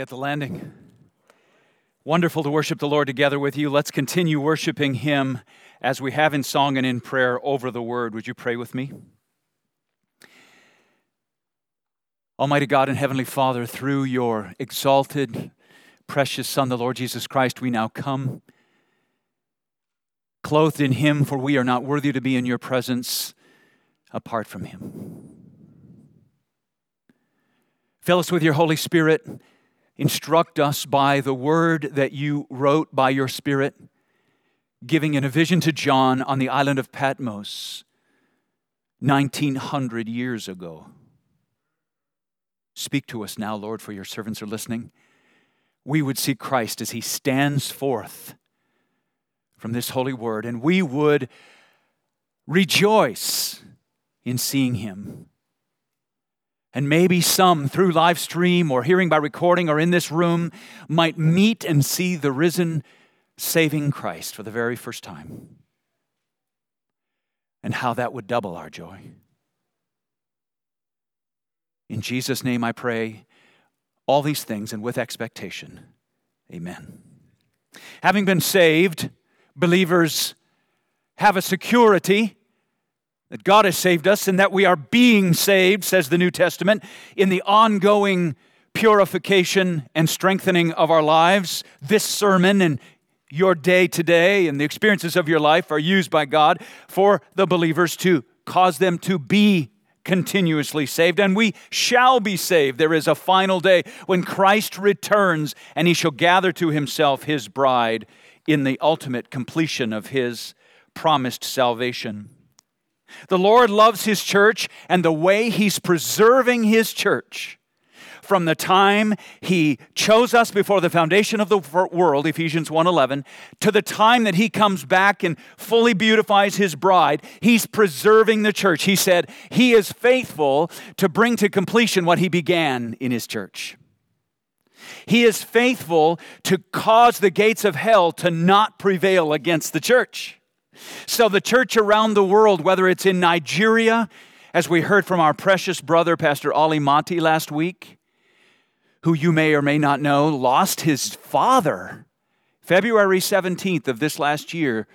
at the landing. Wonderful to worship the Lord together with you. Let's continue worshiping Him as we have in song and in prayer over the Word. Would you pray with me? Almighty God and Heavenly Father, through your exalted, precious Son, the Lord Jesus Christ, we now come, clothed in Him, for we are not worthy to be in your presence apart from Him. Fill us with your Holy Spirit Instruct us by the word that you wrote by your Spirit, giving in a vision to John on the island of Patmos 1900 years ago. Speak to us now, Lord, for your servants are listening. We would see Christ as he stands forth from this holy word, and we would rejoice in seeing him and maybe some through live stream or hearing by recording or in this room might meet and see the risen, saving Christ for the very first time. And how that would double our joy. In Jesus' name I pray all these things and with expectation. Amen. Having been saved, believers have a security that God has saved us and that we are being saved, says the New Testament, in the ongoing purification and strengthening of our lives. This sermon and your day today and the experiences of your life are used by God for the believers to cause them to be continuously saved, and we shall be saved. There is a final day when Christ returns and he shall gather to himself his bride in the ultimate completion of his promised salvation. The Lord loves His church, and the way He's preserving His church from the time he chose us before the foundation of the world ephesians 1.11 to the time that he comes back and fully beautifies his bride he's preserving the church. He said he is faithful to bring to completion what he began in his church. He is faithful to cause the gates of hell to not prevail against the church so, the church around the world, whether it's in Nigeria, as we heard from our precious brother, Pastor Ali Mati, last week, who you may or may not know lost his father February 17th of this last year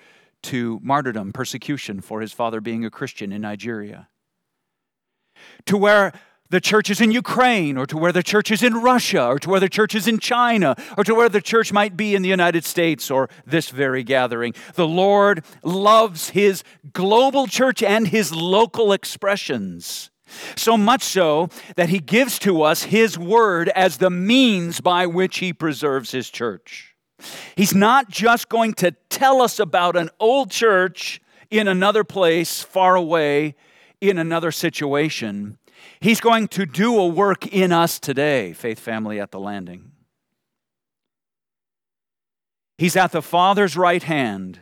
to martyrdom, persecution for his father being a Christian in Nigeria. To where the church is in Ukraine, or to where the church is in Russia, or to where the church is in China, or to where the church might be in the United States or this very gathering. The Lord loves His global church and His local expressions. So much so that He gives to us His word as the means by which He preserves His church. He's not just going to tell us about an old church in another place, far away, in another situation. He's going to do a work in us today, Faith Family at the Landing. He's at the Father's right hand,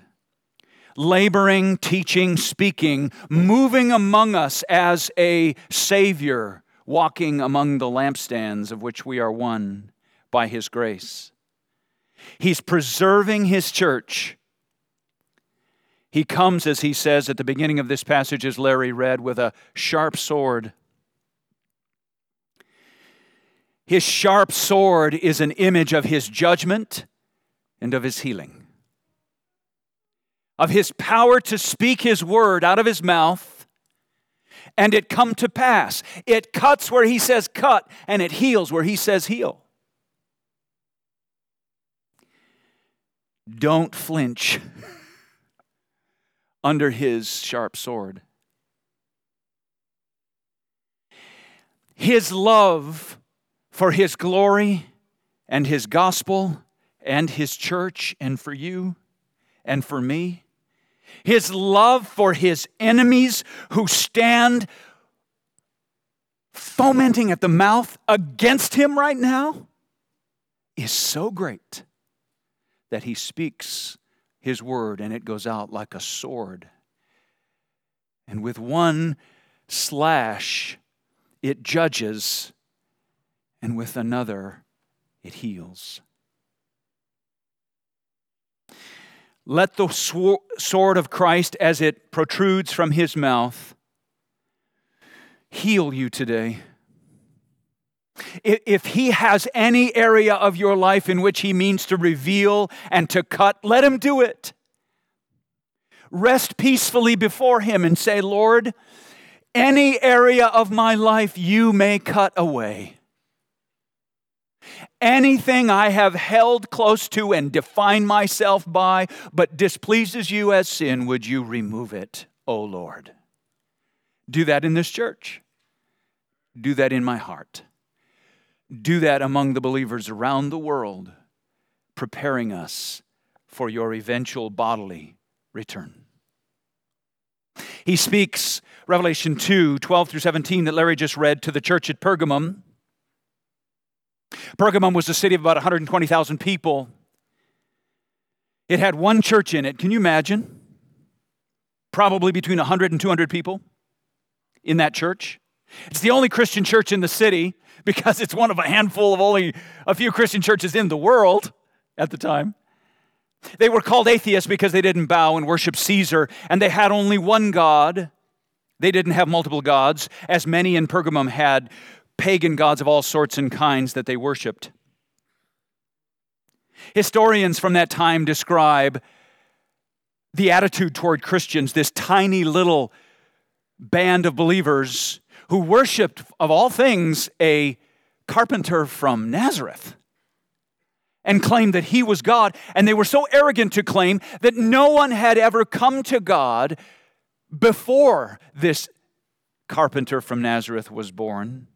laboring, teaching, speaking, moving among us as a Savior, walking among the lampstands of which we are one by His grace. He's preserving His church. He comes, as he says at the beginning of this passage, as Larry read, with a sharp sword His sharp sword is an image of his judgment and of his healing, of his power to speak his word out of his mouth and it come to pass. It cuts where he says cut and it heals where he says heal. Don't flinch under his sharp sword. His love for His glory and His gospel and His church and for you and for me. His love for His enemies who stand fomenting at the mouth against Him right now is so great that He speaks His word and it goes out like a sword. And with one slash, it judges and with another it heals. Let the sword of Christ, as it protrudes from his mouth, heal you today. If he has any area of your life in which he means to reveal and to cut, let him do it. Rest peacefully before him and say, Lord, any area of my life you may cut away. Anything I have held close to and defined myself by, but displeases you as sin, would you remove it, O Lord? Do that in this church. Do that in my heart. Do that among the believers around the world, preparing us for your eventual bodily return. He speaks, Revelation 2 12 through 17, that Larry just read to the church at Pergamum. Pergamum was a city of about 120,000 people. It had one church in it. Can you imagine? Probably between 100 and 200 people in that church. It's the only Christian church in the city because it's one of a handful of only a few Christian churches in the world at the time. They were called atheists because they didn't bow and worship Caesar, and they had only one God. They didn't have multiple gods, as many in Pergamum had pagan gods of all sorts and kinds that they worshiped. Historians from that time describe the attitude toward Christians, this tiny little band of believers who worshiped, of all things, a carpenter from Nazareth and claimed that he was God. And they were so arrogant to claim that no one had ever come to God before this carpenter from Nazareth was born.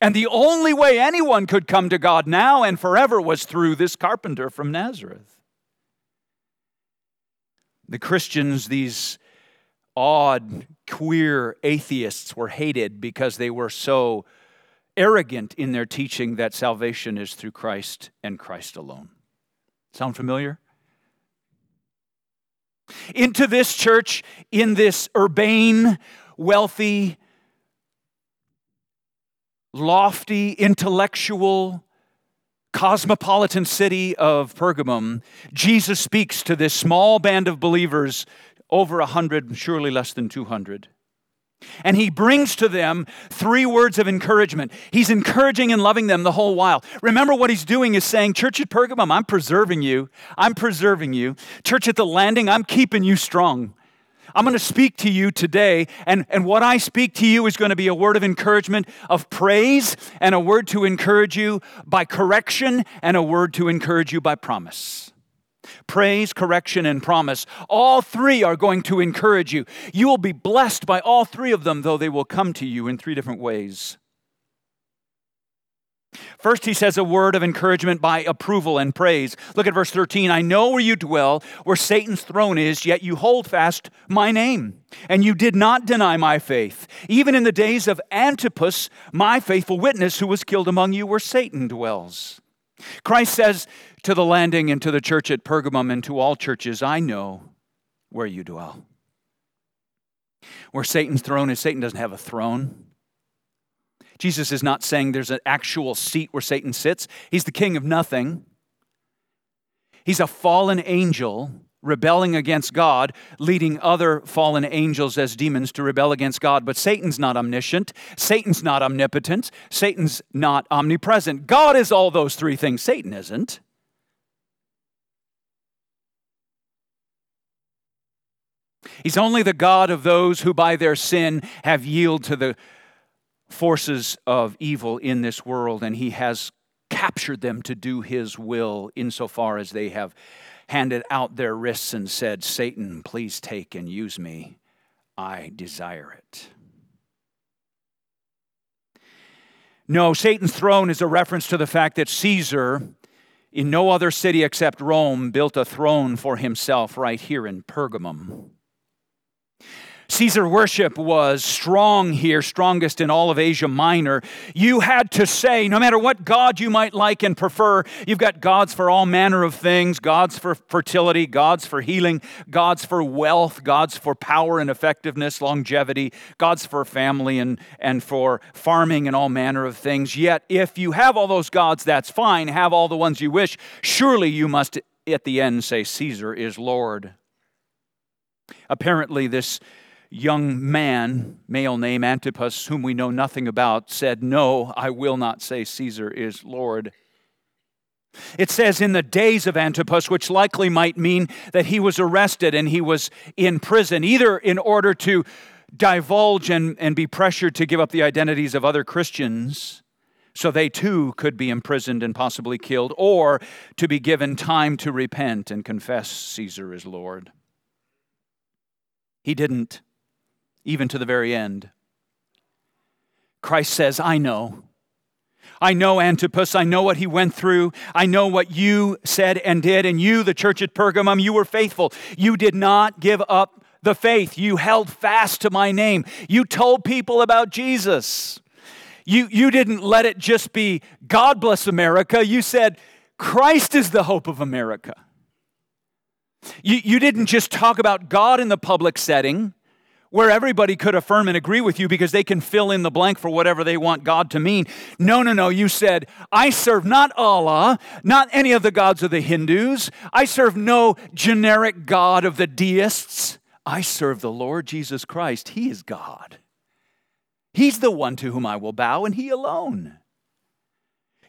And the only way anyone could come to God now and forever was through this carpenter from Nazareth. The Christians, these odd, queer atheists, were hated because they were so arrogant in their teaching that salvation is through Christ and Christ alone. Sound familiar? Into this church, in this urbane, wealthy, lofty, intellectual, cosmopolitan city of Pergamum, Jesus speaks to this small band of believers, over a hundred, surely less than 200. And he brings to them three words of encouragement. He's encouraging and loving them the whole while. Remember what he's doing is saying, Church at Pergamum, I'm preserving you. I'm preserving you. Church at the landing, I'm keeping you strong. I'm going to speak to you today, and, and what I speak to you is going to be a word of encouragement, of praise, and a word to encourage you by correction, and a word to encourage you by promise. Praise, correction, and promise. All three are going to encourage you. You will be blessed by all three of them, though they will come to you in three different ways. First, he says a word of encouragement by approval and praise. Look at verse 13. I know where you dwell, where Satan's throne is, yet you hold fast my name. And you did not deny my faith. Even in the days of Antipas, my faithful witness, who was killed among you, where Satan dwells. Christ says to the landing and to the church at Pergamum and to all churches, I know where you dwell. Where Satan's throne is, Satan doesn't have a throne. Jesus is not saying there's an actual seat where Satan sits. He's the king of nothing. He's a fallen angel rebelling against God, leading other fallen angels as demons to rebel against God. But Satan's not omniscient. Satan's not omnipotent. Satan's not omnipresent. God is all those three things. Satan isn't. He's only the God of those who by their sin have yielded to the forces of evil in this world, and he has captured them to do his will insofar as they have handed out their wrists and said, Satan, please take and use me. I desire it. No, Satan's throne is a reference to the fact that Caesar, in no other city except Rome, built a throne for himself right here in Pergamum. Caesar worship was strong here, strongest in all of Asia Minor. You had to say, no matter what God you might like and prefer, you've got gods for all manner of things gods for fertility, gods for healing, gods for wealth, gods for power and effectiveness, longevity, gods for family and, and for farming and all manner of things. Yet, if you have all those gods, that's fine. Have all the ones you wish. Surely you must at the end say, Caesar is Lord. Apparently, this young man, male name Antipas, whom we know nothing about, said, No, I will not say Caesar is Lord. It says in the days of Antipas, which likely might mean that he was arrested and he was in prison, either in order to divulge and, and be pressured to give up the identities of other Christians so they too could be imprisoned and possibly killed, or to be given time to repent and confess Caesar is Lord. He didn't, even to the very end. Christ says, I know. I know Antipas. I know what he went through. I know what you said and did. And you, the church at Pergamum, you were faithful. You did not give up the faith. You held fast to my name. You told people about Jesus. You, you didn't let it just be God bless America. You said Christ is the hope of America. You, you didn't just talk about God in the public setting where everybody could affirm and agree with you because they can fill in the blank for whatever they want God to mean. No, no, no. You said, I serve not Allah, not any of the gods of the Hindus. I serve no generic God of the deists. I serve the Lord Jesus Christ. He is God. He's the one to whom I will bow, and He alone.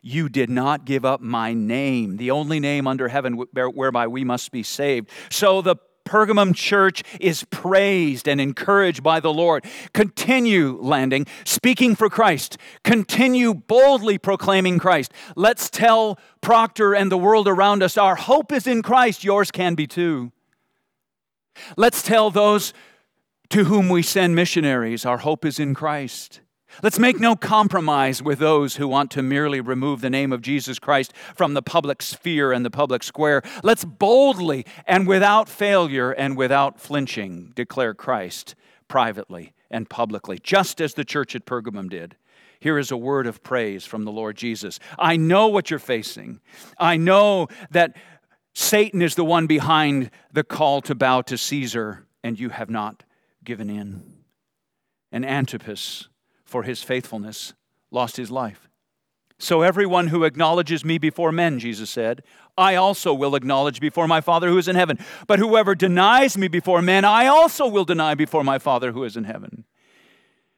You did not give up my name, the only name under heaven whereby we must be saved. So the Pergamum church is praised and encouraged by the Lord. Continue landing, speaking for Christ. Continue boldly proclaiming Christ. Let's tell Proctor and the world around us our hope is in Christ. Yours can be too. Let's tell those to whom we send missionaries our hope is in Christ. Let's make no compromise with those who want to merely remove the name of Jesus Christ from the public sphere and the public square. Let's boldly and without failure and without flinching declare Christ privately and publicly, just as the church at Pergamum did. Here is a word of praise from the Lord Jesus. I know what you're facing. I know that Satan is the one behind the call to bow to Caesar, and you have not given in. And Antipas for his faithfulness, lost his life. So everyone who acknowledges me before men, Jesus said, I also will acknowledge before my Father who is in heaven. But whoever denies me before men, I also will deny before my Father who is in heaven.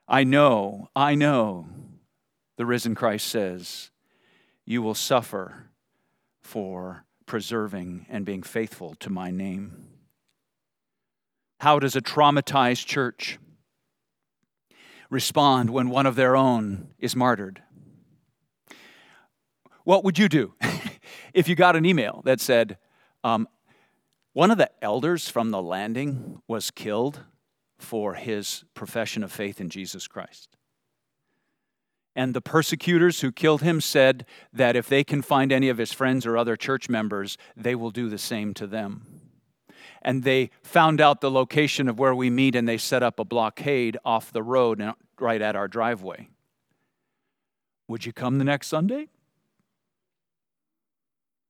I know, I know, the risen Christ says, you will suffer for preserving and being faithful to my name. How does a traumatized church respond when one of their own is martyred? What would you do if you got an email that said, um, one of the elders from the landing was killed for his profession of faith in Jesus Christ? And the persecutors who killed him said that if they can find any of his friends or other church members, they will do the same to them and they found out the location of where we meet and they set up a blockade off the road right at our driveway. Would you come the next Sunday?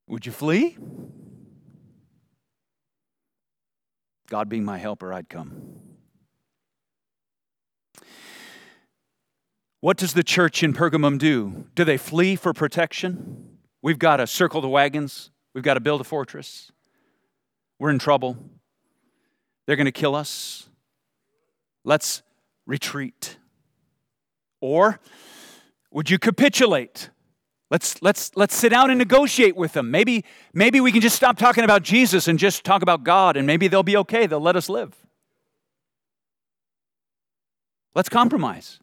Would you flee? God being my helper, I'd come. What does the church in Pergamum do? Do they flee for protection? We've got to circle the wagons. We've got to build a fortress. We're in trouble. They're going to kill us. Let's retreat. Or would you capitulate? Let's, let's, let's sit down and negotiate with them. Maybe, maybe we can just stop talking about Jesus and just talk about God, and maybe they'll be okay. They'll let us live. Let's compromise.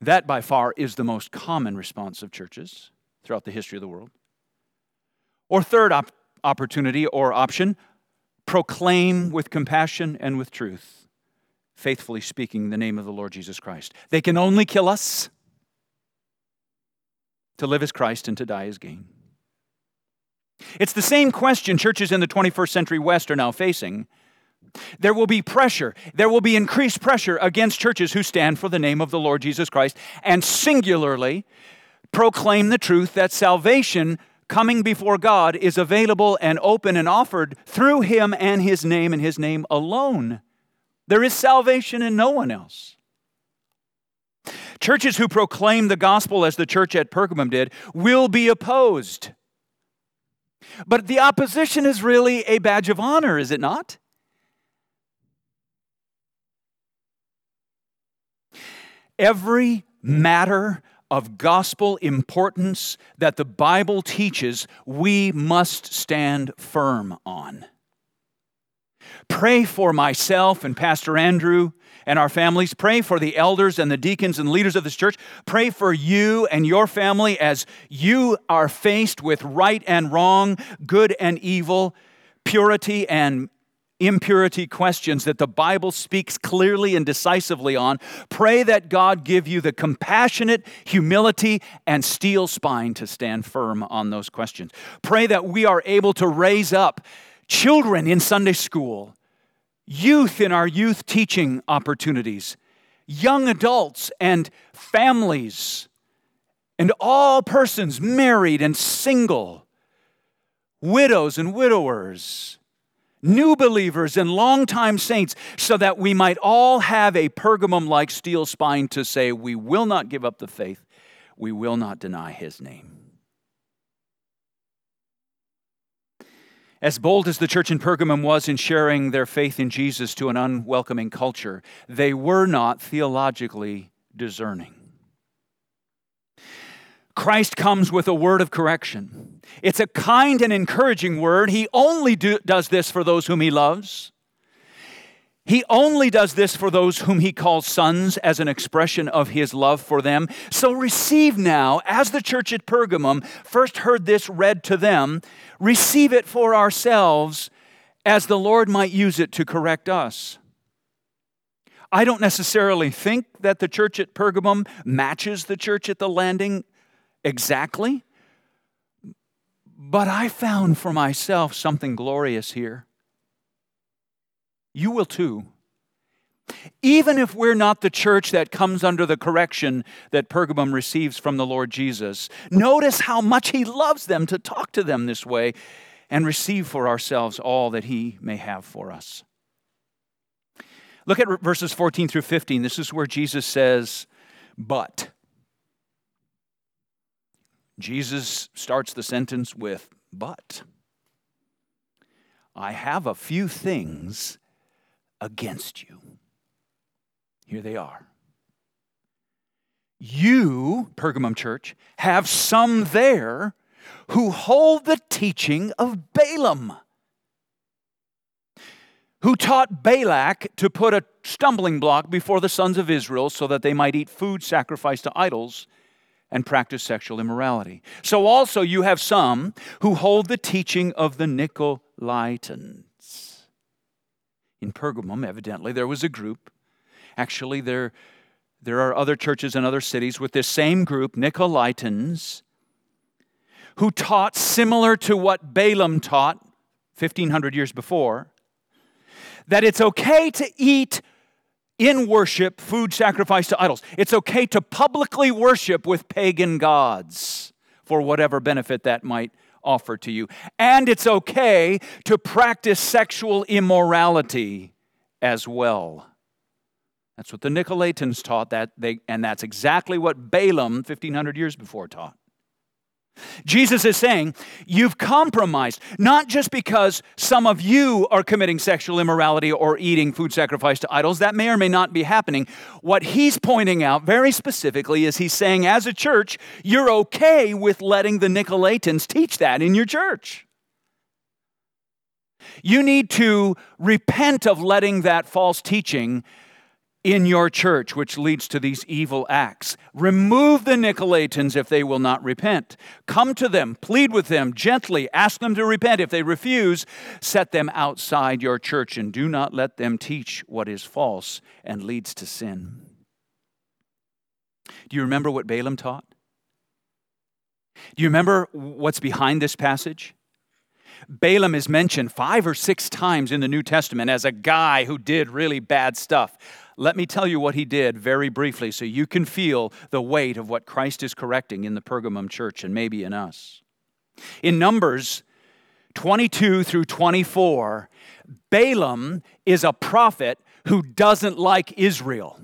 That by far is the most common response of churches throughout the history of the world. Or, third op- opportunity or option, proclaim with compassion and with truth, faithfully speaking the name of the Lord Jesus Christ. They can only kill us. To live as Christ and to die as gain. It's the same question churches in the 21st century West are now facing. There will be pressure, there will be increased pressure against churches who stand for the name of the Lord Jesus Christ and singularly proclaim the truth that salvation coming before God is available and open and offered through Him and His name and His name alone. There is salvation in no one else. Churches who proclaim the gospel as the church at Pergamum did will be opposed. But the opposition is really a badge of honor, is it not? Every matter of gospel importance that the Bible teaches, we must stand firm on. Pray for myself and Pastor Andrew and our families. Pray for the elders and the deacons and leaders of this church. Pray for you and your family as you are faced with right and wrong, good and evil, purity and impurity questions that the Bible speaks clearly and decisively on. Pray that God give you the compassionate humility and steel spine to stand firm on those questions. Pray that we are able to raise up children in Sunday school youth in our youth teaching opportunities, young adults and families, and all persons married and single, widows and widowers, new believers and longtime saints, so that we might all have a Pergamum like steel spine to say, We will not give up the faith, we will not deny his name. As bold as the church in Pergamum was in sharing their faith in Jesus to an unwelcoming culture, they were not theologically discerning. Christ comes with a word of correction. It's a kind and encouraging word. He only do, does this for those whom he loves. He only does this for those whom he calls sons as an expression of his love for them. So receive now, as the church at Pergamum first heard this read to them, receive it for ourselves as the Lord might use it to correct us. I don't necessarily think that the church at Pergamum matches the church at the landing exactly, but I found for myself something glorious here. You will too. Even if we're not the church that comes under the correction that Pergamum receives from the Lord Jesus, notice how much He loves them to talk to them this way and receive for ourselves all that He may have for us. Look at verses 14 through 15. This is where Jesus says, But. Jesus starts the sentence with, But. I have a few things against you. Here they are. You, Pergamum church, have some there who hold the teaching of Balaam, who taught Balak to put a stumbling block before the sons of Israel so that they might eat food sacrificed to idols and practice sexual immorality. So also you have some who hold the teaching of the Nicolaitans in Pergamum, evidently, there was a group. Actually, there, there are other churches in other cities with this same group, Nicolaitans, who taught similar to what Balaam taught 1500 years before that it's okay to eat in worship food sacrificed to idols. It's okay to publicly worship with pagan gods for whatever benefit that might offer to you. And it's okay to practice sexual immorality as well. That's what the Nicolaitans taught, that they, and that's exactly what Balaam, 1500 years before, taught. Jesus is saying, You've compromised, not just because some of you are committing sexual immorality or eating food sacrificed to idols. That may or may not be happening. What he's pointing out very specifically is he's saying, as a church, you're okay with letting the Nicolaitans teach that in your church. You need to repent of letting that false teaching in your church, which leads to these evil acts. Remove the Nicolaitans if they will not repent. Come to them, plead with them gently, ask them to repent. If they refuse, set them outside your church and do not let them teach what is false and leads to sin. Do you remember what Balaam taught? Do you remember what's behind this passage? Balaam is mentioned five or six times in the New Testament as a guy who did really bad stuff. Let me tell you what he did very briefly so you can feel the weight of what Christ is correcting in the Pergamum church and maybe in us. In Numbers 22 through 24, Balaam is a prophet who doesn't like Israel.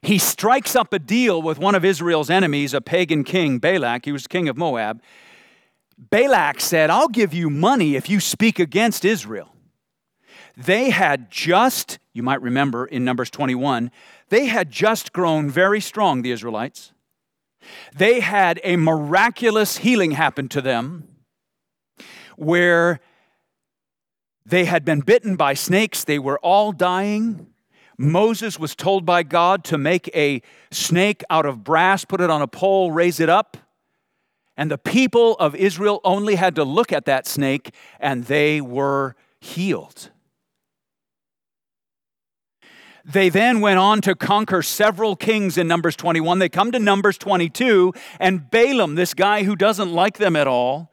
He strikes up a deal with one of Israel's enemies, a pagan king, Balak. He was king of Moab. Balak said, I'll give you money if you speak against Israel. They had just, you might remember in Numbers 21, they had just grown very strong, the Israelites. They had a miraculous healing happen to them where they had been bitten by snakes, they were all dying. Moses was told by God to make a snake out of brass, put it on a pole, raise it up. And the people of Israel only had to look at that snake and they were healed. They then went on to conquer several kings in Numbers 21. They come to Numbers 22, and Balaam, this guy who doesn't like them at all,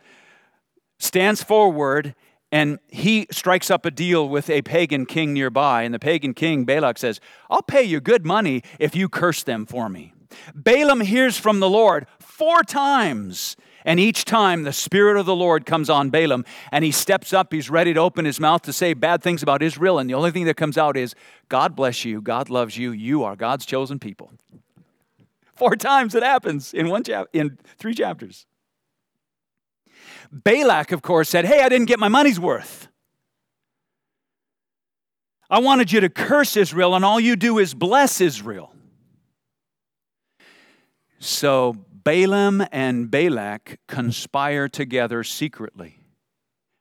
stands forward and he strikes up a deal with a pagan king nearby. And the pagan king, Balak, says, I'll pay you good money if you curse them for me. Balaam hears from the Lord four times. And each time the Spirit of the Lord comes on Balaam and he steps up, he's ready to open his mouth to say bad things about Israel. And the only thing that comes out is, God bless you, God loves you, you are God's chosen people. Four times it happens in one chap- in three chapters. Balak, of course, said, Hey, I didn't get my money's worth. I wanted you to curse Israel, and all you do is bless Israel. So Balaam and Balak conspire together secretly.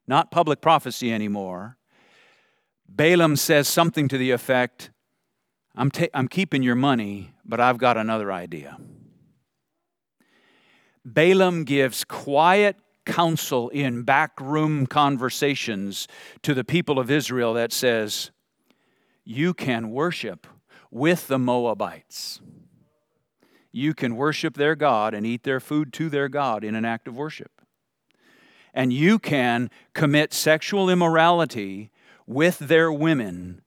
Not public prophecy anymore. Balaam says something to the effect I'm, ta- I'm keeping your money, but I've got another idea. Balaam gives quiet counsel in backroom conversations to the people of Israel that says, You can worship with the Moabites you can worship their God and eat their food to their God in an act of worship. And you can commit sexual immorality with their women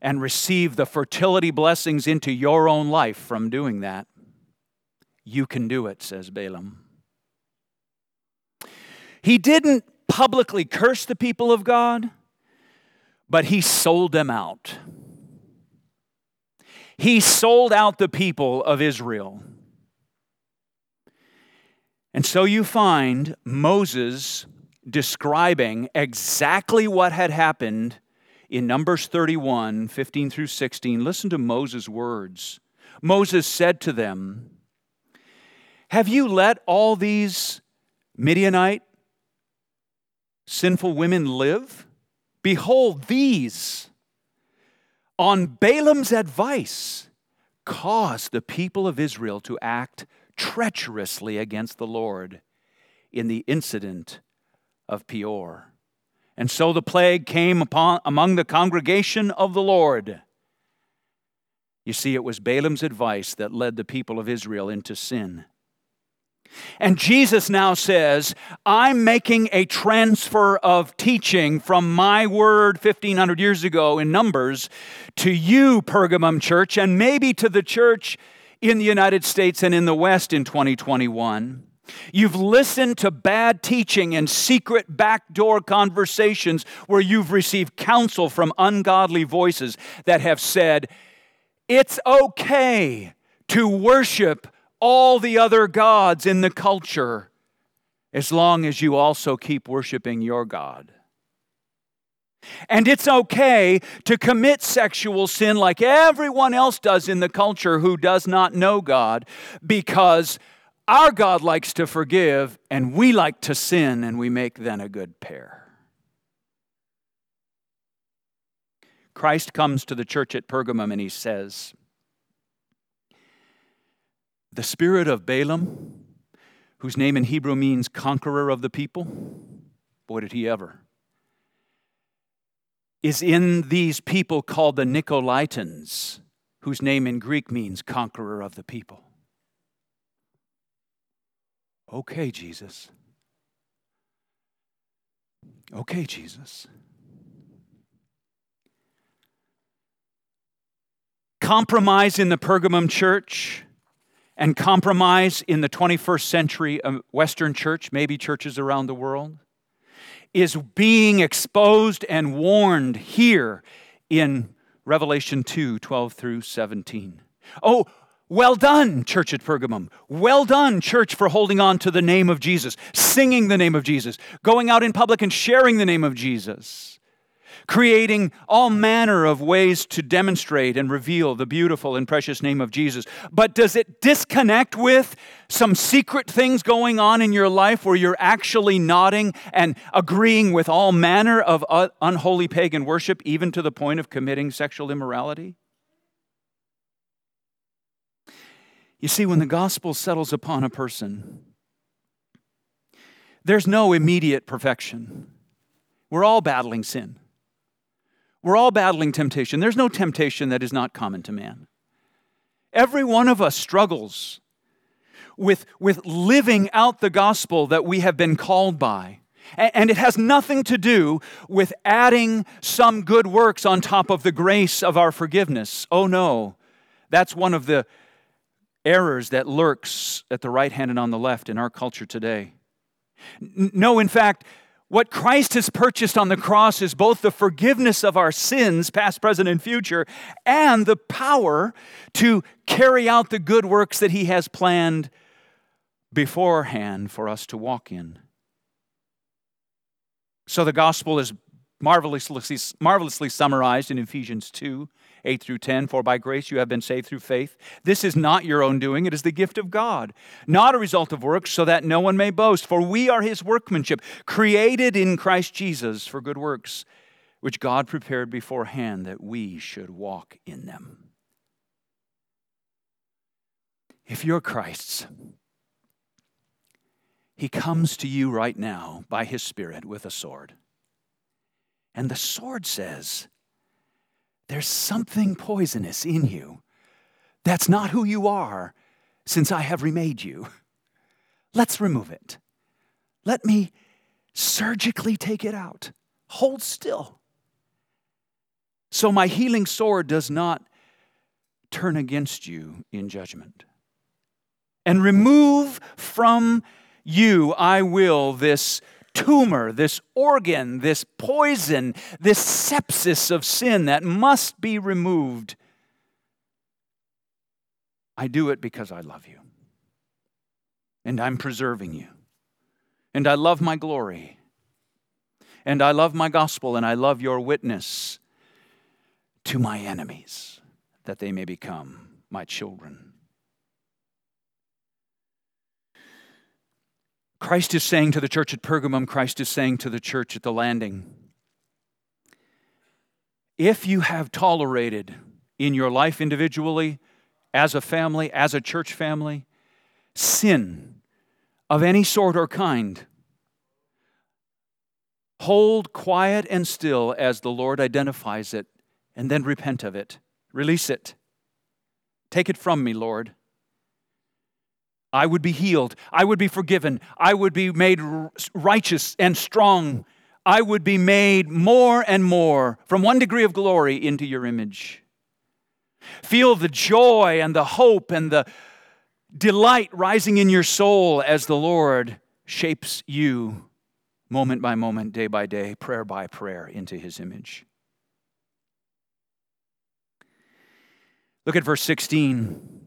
and receive the fertility blessings into your own life from doing that. You can do it, says Balaam. He didn't publicly curse the people of God, but he sold them out. He sold out the people of Israel. And so you find Moses describing exactly what had happened in Numbers 31 15 through 16. Listen to Moses' words. Moses said to them, Have you let all these Midianite sinful women live? Behold, these on Balaam's advice, caused the people of Israel to act treacherously against the Lord in the incident of Peor. And so the plague came upon among the congregation of the Lord. You see, it was Balaam's advice that led the people of Israel into sin. And Jesus now says, I'm making a transfer of teaching from my word 1500 years ago in Numbers to you, Pergamum Church, and maybe to the church in the United States and in the West in 2021. You've listened to bad teaching and secret backdoor conversations where you've received counsel from ungodly voices that have said, it's okay to worship all the other gods in the culture as long as you also keep worshiping your God. And it's okay to commit sexual sin like everyone else does in the culture who does not know God because our God likes to forgive and we like to sin, and we make then a good pair. Christ comes to the church at Pergamum and he says, the spirit of Balaam, whose name in Hebrew means conqueror of the people, boy, did he ever, is in these people called the Nicolaitans, whose name in Greek means conqueror of the people. Okay, Jesus. Okay, Jesus. Compromise in the Pergamum church and compromise in the 21st century um, Western church, maybe churches around the world, is being exposed and warned here in Revelation 2 12 through 17. Oh, well done, church at Pergamum. Well done, church, for holding on to the name of Jesus, singing the name of Jesus, going out in public and sharing the name of Jesus. Creating all manner of ways to demonstrate and reveal the beautiful and precious name of Jesus. But does it disconnect with some secret things going on in your life where you're actually nodding and agreeing with all manner of unholy pagan worship, even to the point of committing sexual immorality? You see, when the gospel settles upon a person, there's no immediate perfection. We're all battling sin. We're all battling temptation. There's no temptation that is not common to man. Every one of us struggles with, with living out the gospel that we have been called by. And it has nothing to do with adding some good works on top of the grace of our forgiveness. Oh no, that's one of the errors that lurks at the right hand and on the left in our culture today. No, in fact, what Christ has purchased on the cross is both the forgiveness of our sins, past, present, and future, and the power to carry out the good works that He has planned beforehand for us to walk in. So the gospel is marvelously, marvelously summarized in Ephesians 2 8 through 10. For by grace you have been saved through faith. This is not your own doing, it is the gift of God, not a result of works, so that no one may boast. For we are his workmanship, created in Christ Jesus for good works, which God prepared beforehand that we should walk in them. If you're Christ's, he comes to you right now by his Spirit with a sword. And the sword says, There's something poisonous in you. That's not who you are since I have remade you. Let's remove it. Let me surgically take it out. Hold still. So my healing sword does not turn against you in judgment. And remove from you, I will, this tumor, this organ, this poison, this sepsis of sin that must be removed. I do it because I love you. And I'm preserving you. And I love my glory. And I love my gospel, and I love your witness to my enemies, that they may become my children. Christ is saying to the church at Pergamum, Christ is saying to the church at the landing, if you have tolerated in your life individually, as a family, as a church family, sin of any sort or kind, hold quiet and still as the Lord identifies it, and then repent of it. Release it. Take it from me, Lord. I would be healed. I would be forgiven. I would be made righteous and strong. I would be made more and more from one degree of glory into your image. Feel the joy and the hope and the delight rising in your soul as the Lord shapes you moment by moment, day by day, prayer by prayer into his image. Look at verse 16.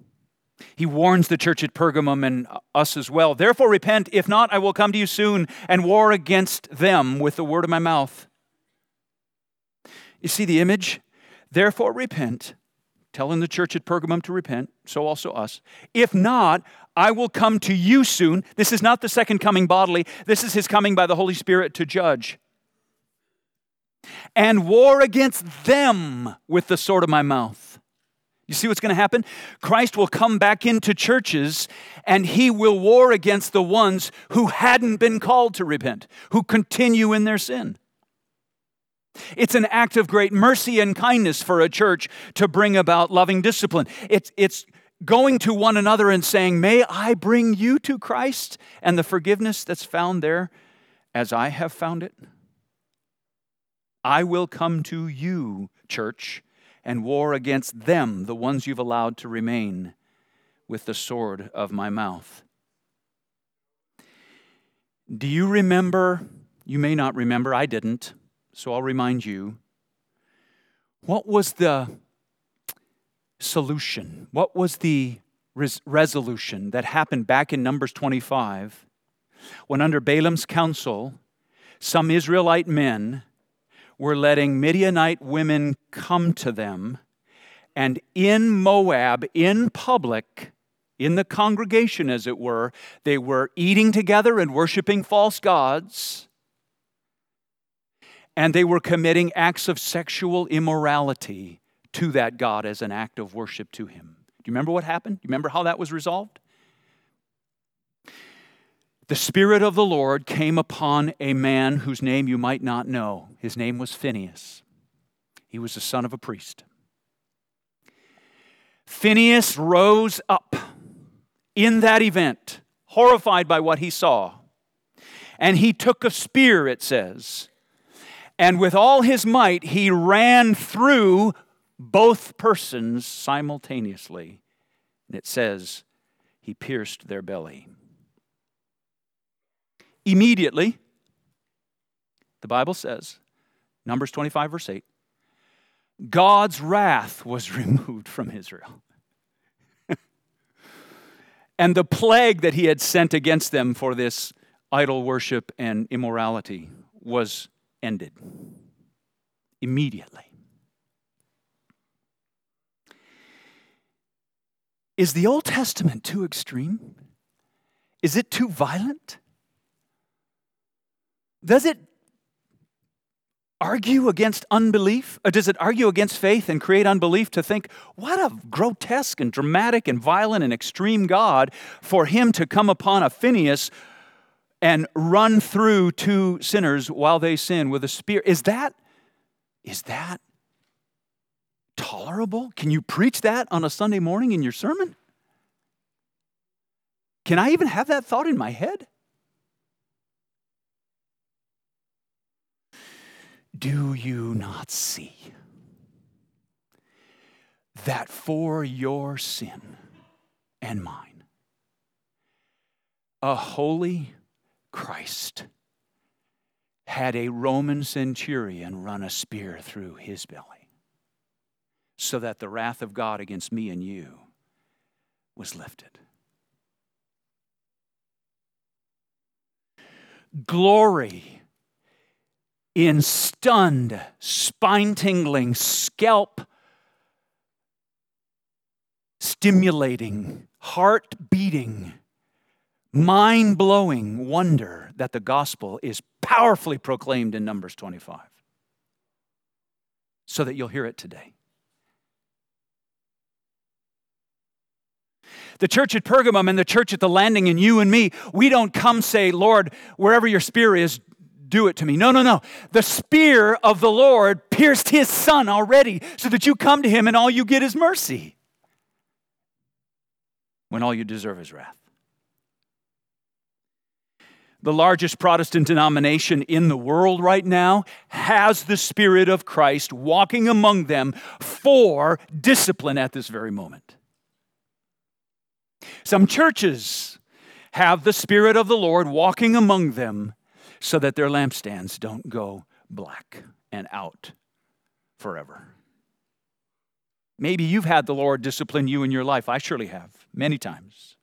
He warns the church at Pergamum and us as well. Therefore, repent. If not, I will come to you soon and war against them with the word of my mouth. You see the image? Therefore, repent. Telling the church at Pergamum to repent, so also us. If not, I will come to you soon. This is not the second coming bodily, this is his coming by the Holy Spirit to judge. And war against them with the sword of my mouth. You see what's going to happen? Christ will come back into churches and he will war against the ones who hadn't been called to repent, who continue in their sin. It's an act of great mercy and kindness for a church to bring about loving discipline. It's, it's going to one another and saying, May I bring you to Christ and the forgiveness that's found there as I have found it? I will come to you, church, and war against them, the ones you've allowed to remain, with the sword of my mouth. Do you remember? You may not remember, I didn't, so I'll remind you. What was the solution? What was the res- resolution that happened back in Numbers 25 when, under Balaam's counsel, some Israelite men were letting Midianite women come to them, and in Moab, in public, in the congregation, as it were, they were eating together and worshiping false gods, and they were committing acts of sexual immorality to that God as an act of worship to Him. Do you remember what happened? Do you remember how that was resolved? The Spirit of the Lord came upon a man whose name you might not know. His name was Phineas. He was the son of a priest. Phineas rose up in that event, horrified by what he saw. And he took a spear, it says, and with all his might, he ran through both persons simultaneously. And it says, he pierced their belly. Immediately, the Bible says, Numbers 25, verse 8, God's wrath was removed from Israel. and the plague that he had sent against them for this idol worship and immorality was ended immediately. Is the Old Testament too extreme? Is it too violent? Does it argue against unbelief? Or does it argue against faith and create unbelief to think, what a grotesque and dramatic and violent and extreme God for him to come upon a Phineas and run through two sinners while they sin with a spear? Is that, is that tolerable? Can you preach that on a Sunday morning in your sermon? Can I even have that thought in my head? Do you not see that for your sin and mine, a holy Christ had a Roman centurion run a spear through his belly so that the wrath of God against me and you was lifted? Glory in stunned, spine tingling, scalp stimulating, heart beating, mind blowing wonder that the gospel is powerfully proclaimed in Numbers 25 so that you'll hear it today. The church at Pergamum and the church at the landing, and you and me, we don't come say, Lord, wherever your spear is, do it to me. No, no, no. The spear of the Lord pierced his son already so that you come to him and all you get is mercy when all you deserve is wrath. The largest Protestant denomination in the world right now has the Spirit of Christ walking among them for discipline at this very moment. Some churches have the Spirit of the Lord walking among them so that their lampstands don't go black and out forever. Maybe you've had the Lord discipline you in your life. I surely have, many times.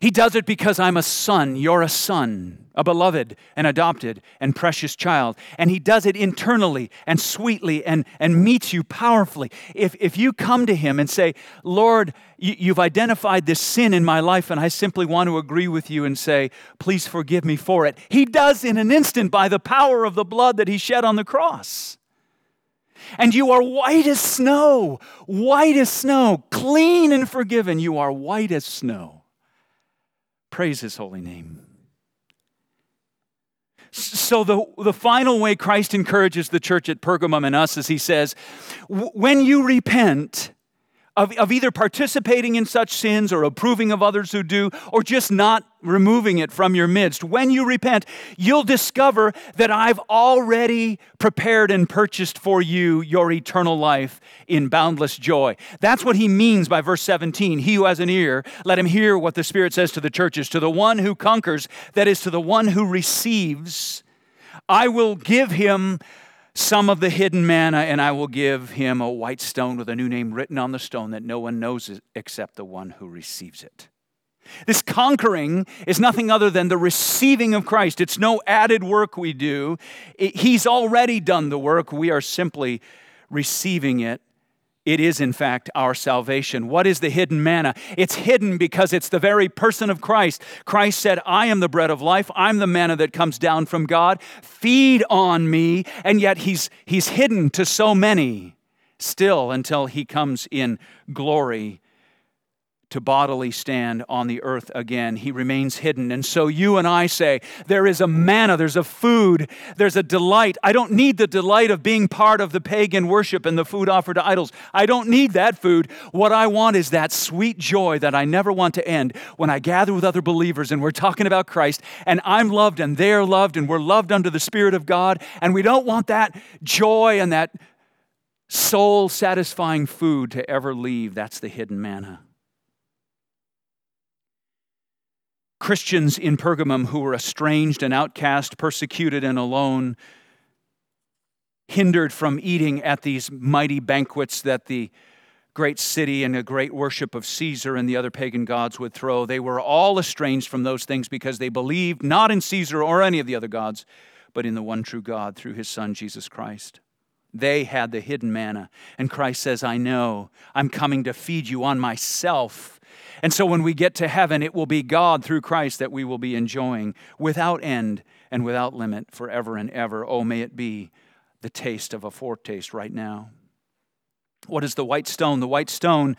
He does it because I'm a son, you're a son, a beloved and adopted and precious child. And He does it internally and sweetly and, and meets you powerfully. If, if you come to Him and say, Lord, you, you've identified this sin in my life, and I simply want to agree with you and say, please forgive me for it, He does in an instant by the power of the blood that He shed on the cross and you are white as snow, white as snow, clean and forgiven. You are white as snow. Praise his holy name. So, the, the final way Christ encourages the church at Pergamum and us is he says, when you repent, of, of either participating in such sins or approving of others who do, or just not removing it from your midst. When you repent, you'll discover that I've already prepared and purchased for you your eternal life in boundless joy. That's what he means by verse 17. He who has an ear, let him hear what the Spirit says to the churches. To the one who conquers, that is, to the one who receives, I will give him some of the hidden manna, and I will give him a white stone with a new name written on the stone that no one knows it except the one who receives it. This conquering is nothing other than the receiving of Christ. It's no added work we do. He's already done the work. We are simply receiving it. It is, in fact, our salvation. What is the hidden manna? It's hidden because it's the very person of Christ. Christ said, I am the bread of life. I'm the manna that comes down from God. Feed on me. And yet he's, he's hidden to so many still until he comes in glory to bodily stand on the earth again. He remains hidden. And so you and I say, there is a manna, there's a food, there's a delight. I don't need the delight of being part of the pagan worship and the food offered to idols. I don't need that food. What I want is that sweet joy that I never want to end when I gather with other believers and we're talking about Christ and I'm loved and they're loved and we're loved under the Spirit of God. And we don't want that joy and that soul satisfying food to ever leave. That's the hidden manna. Christians in Pergamum who were estranged and outcast, persecuted and alone, hindered from eating at these mighty banquets that the great city and the great worship of Caesar and the other pagan gods would throw. They were all estranged from those things because they believed not in Caesar or any of the other gods, but in the one true God through his Son, Jesus Christ. They had the hidden manna. And Christ says, I know, I'm coming to feed you on myself and so when we get to heaven, it will be God through Christ that we will be enjoying without end and without limit forever and ever. Oh, may it be the taste of a foretaste right now. What is the white stone? The white stone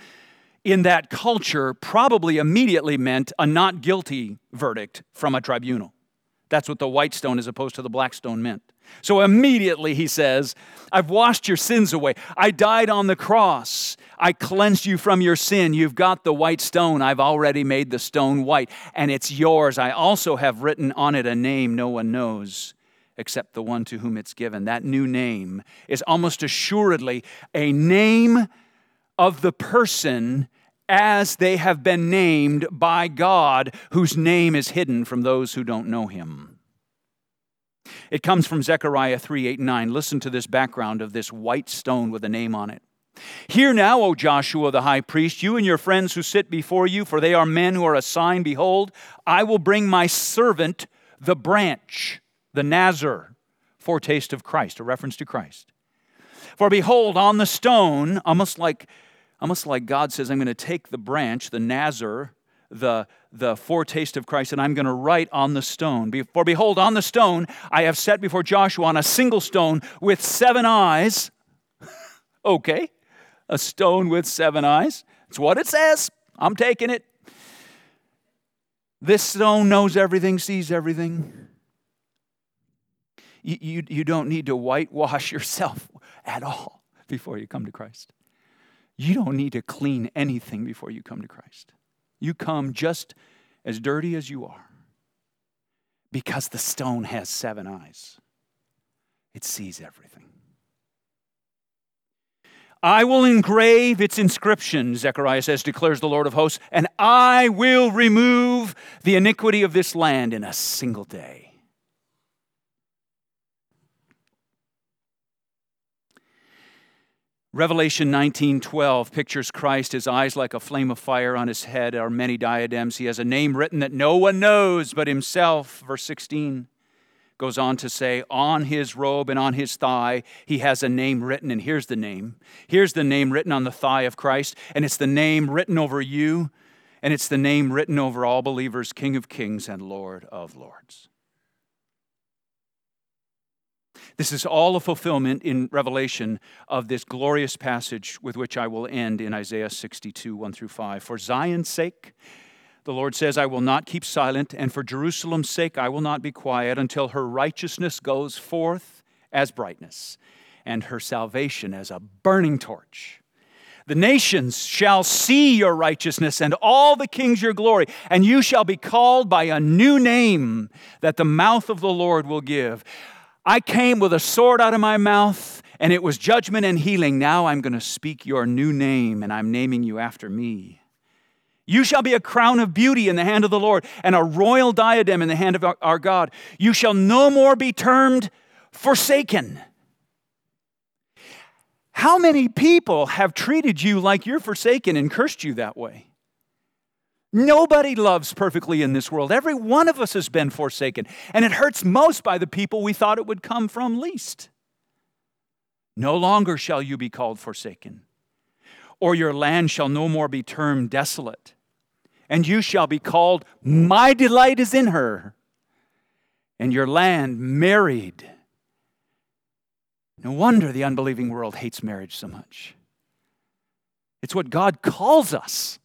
in that culture probably immediately meant a not guilty verdict from a tribunal. That's what the white stone as opposed to the black stone meant. So immediately he says, I've washed your sins away. I died on the cross. I cleansed you from your sin. You've got the white stone. I've already made the stone white, and it's yours. I also have written on it a name no one knows except the one to whom it's given. That new name is almost assuredly a name of the person as they have been named by God, whose name is hidden from those who don't know him. It comes from Zechariah 3 8 9. Listen to this background of this white stone with a name on it. Hear now, O Joshua the high priest, you and your friends who sit before you, for they are men who are a sign. Behold, I will bring my servant, the branch, the Nazar, foretaste of Christ, a reference to Christ. For behold, on the stone, almost like, almost like God says, I'm going to take the branch, the Nazar, the, the foretaste of Christ, and I'm going to write on the stone. For behold, on the stone I have set before Joshua on a single stone with seven eyes. okay, a stone with seven eyes. It's what it says. I'm taking it. This stone knows everything, sees everything. You, you, you don't need to whitewash yourself at all before you come to Christ. You don't need to clean anything before you come to Christ. You come just as dirty as you are because the stone has seven eyes, it sees everything. I will engrave its inscription, Zechariah says, declares the Lord of hosts, and I will remove the iniquity of this land in a single day. Revelation 19:12 pictures Christ, his eyes like a flame of fire, on his head are many diadems. He has a name written that no one knows but himself. Verse 16 goes on to say, On his robe and on his thigh, he has a name written, and here's the name. Here's the name written on the thigh of Christ, and it's the name written over you, and it's the name written over all believers, King of kings and Lord of lords. This is all a fulfillment in Revelation of this glorious passage with which I will end in Isaiah 62, 1 through 5. For Zion's sake, the Lord says, I will not keep silent, and for Jerusalem's sake, I will not be quiet until her righteousness goes forth as brightness, and her salvation as a burning torch. The nations shall see your righteousness, and all the kings your glory, and you shall be called by a new name that the mouth of the Lord will give. I came with a sword out of my mouth, and it was judgment and healing. Now I'm going to speak your new name, and I'm naming you after me. You shall be a crown of beauty in the hand of the Lord, and a royal diadem in the hand of our God. You shall no more be termed forsaken. How many people have treated you like you're forsaken and cursed you that way? Nobody loves perfectly in this world. Every one of us has been forsaken, and it hurts most by the people we thought it would come from least. No longer shall you be called forsaken, or your land shall no more be termed desolate, and you shall be called, My delight is in her, and your land married. No wonder the unbelieving world hates marriage so much. It's what God calls us.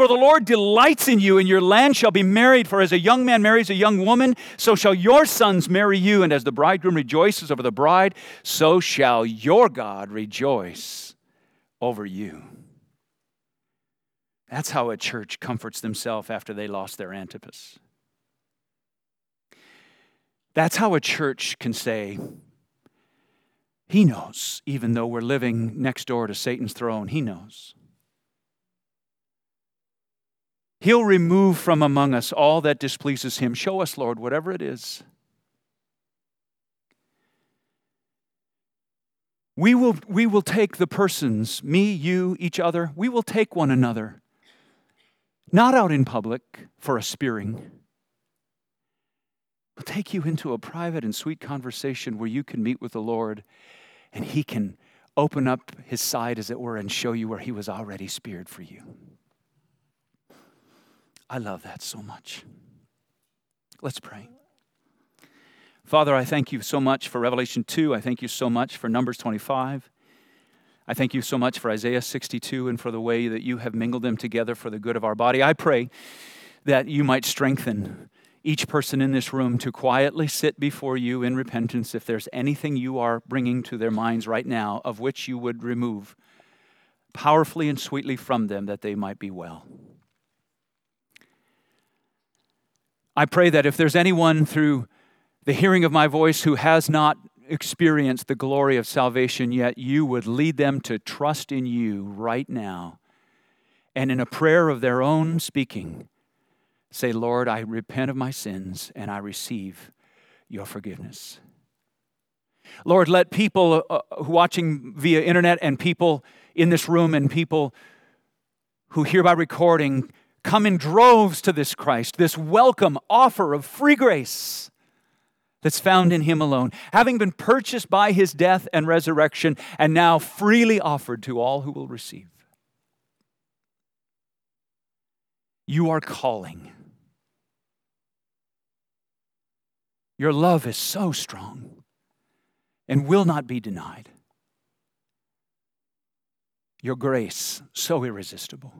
For the Lord delights in you, and your land shall be married. For as a young man marries a young woman, so shall your sons marry you. And as the bridegroom rejoices over the bride, so shall your God rejoice over you. That's how a church comforts themselves after they lost their Antipas. That's how a church can say, He knows, even though we're living next door to Satan's throne, He knows. He'll remove from among us all that displeases him. Show us, Lord, whatever it is. We will, we will take the persons, me, you, each other, we will take one another, not out in public for a spearing. We'll take you into a private and sweet conversation where you can meet with the Lord and He can open up His side, as it were, and show you where He was already speared for you. I love that so much. Let's pray. Father, I thank you so much for Revelation 2. I thank you so much for Numbers 25. I thank you so much for Isaiah 62 and for the way that you have mingled them together for the good of our body. I pray that you might strengthen each person in this room to quietly sit before you in repentance if there's anything you are bringing to their minds right now of which you would remove powerfully and sweetly from them that they might be well. I pray that if there's anyone through the hearing of my voice who has not experienced the glory of salvation yet, you would lead them to trust in you right now. And in a prayer of their own speaking, say, Lord, I repent of my sins and I receive your forgiveness. Lord, let people uh, uh watching via internet and people in this room and people who hear by recording come in droves to this Christ, this welcome offer of free grace that's found in Him alone, having been purchased by His death and resurrection, and now freely offered to all who will receive. You are calling. Your love is so strong and will not be denied. Your grace so irresistible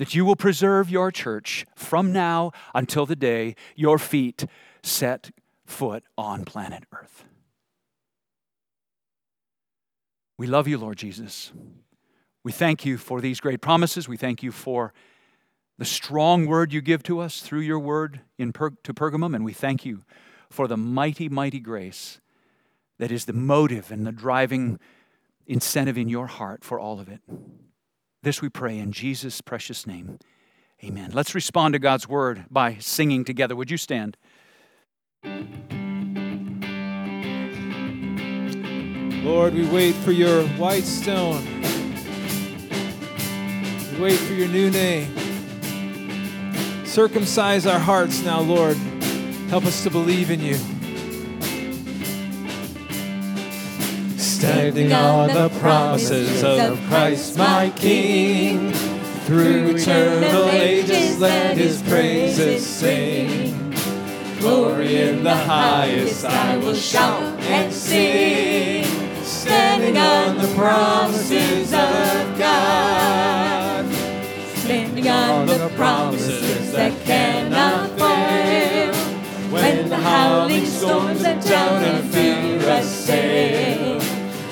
that you will preserve your church from now until the day your feet set foot on planet Earth. We love you, Lord Jesus. We thank you for these great promises. We thank you for the strong word you give to us through your word in per- to Pergamum, and we thank you for the mighty, mighty grace that is the motive and the driving incentive in your heart for all of it. This we pray in Jesus' precious name. Amen. Let's respond to God's word by singing together. Would you stand? Lord, we wait for your white stone. We wait for your new name. Circumcise our hearts now, Lord. Help us to believe in you. Standing on the promises of Christ my King. Through eternal ages, let his praises sing. Glory in the highest, I will shout and sing. Standing on the promises of God. Standing on the promises that cannot fail. When the howling storms and doubt and fear assail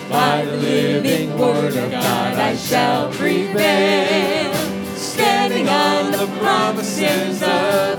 by the living word of God I shall prevail, standing on the promises of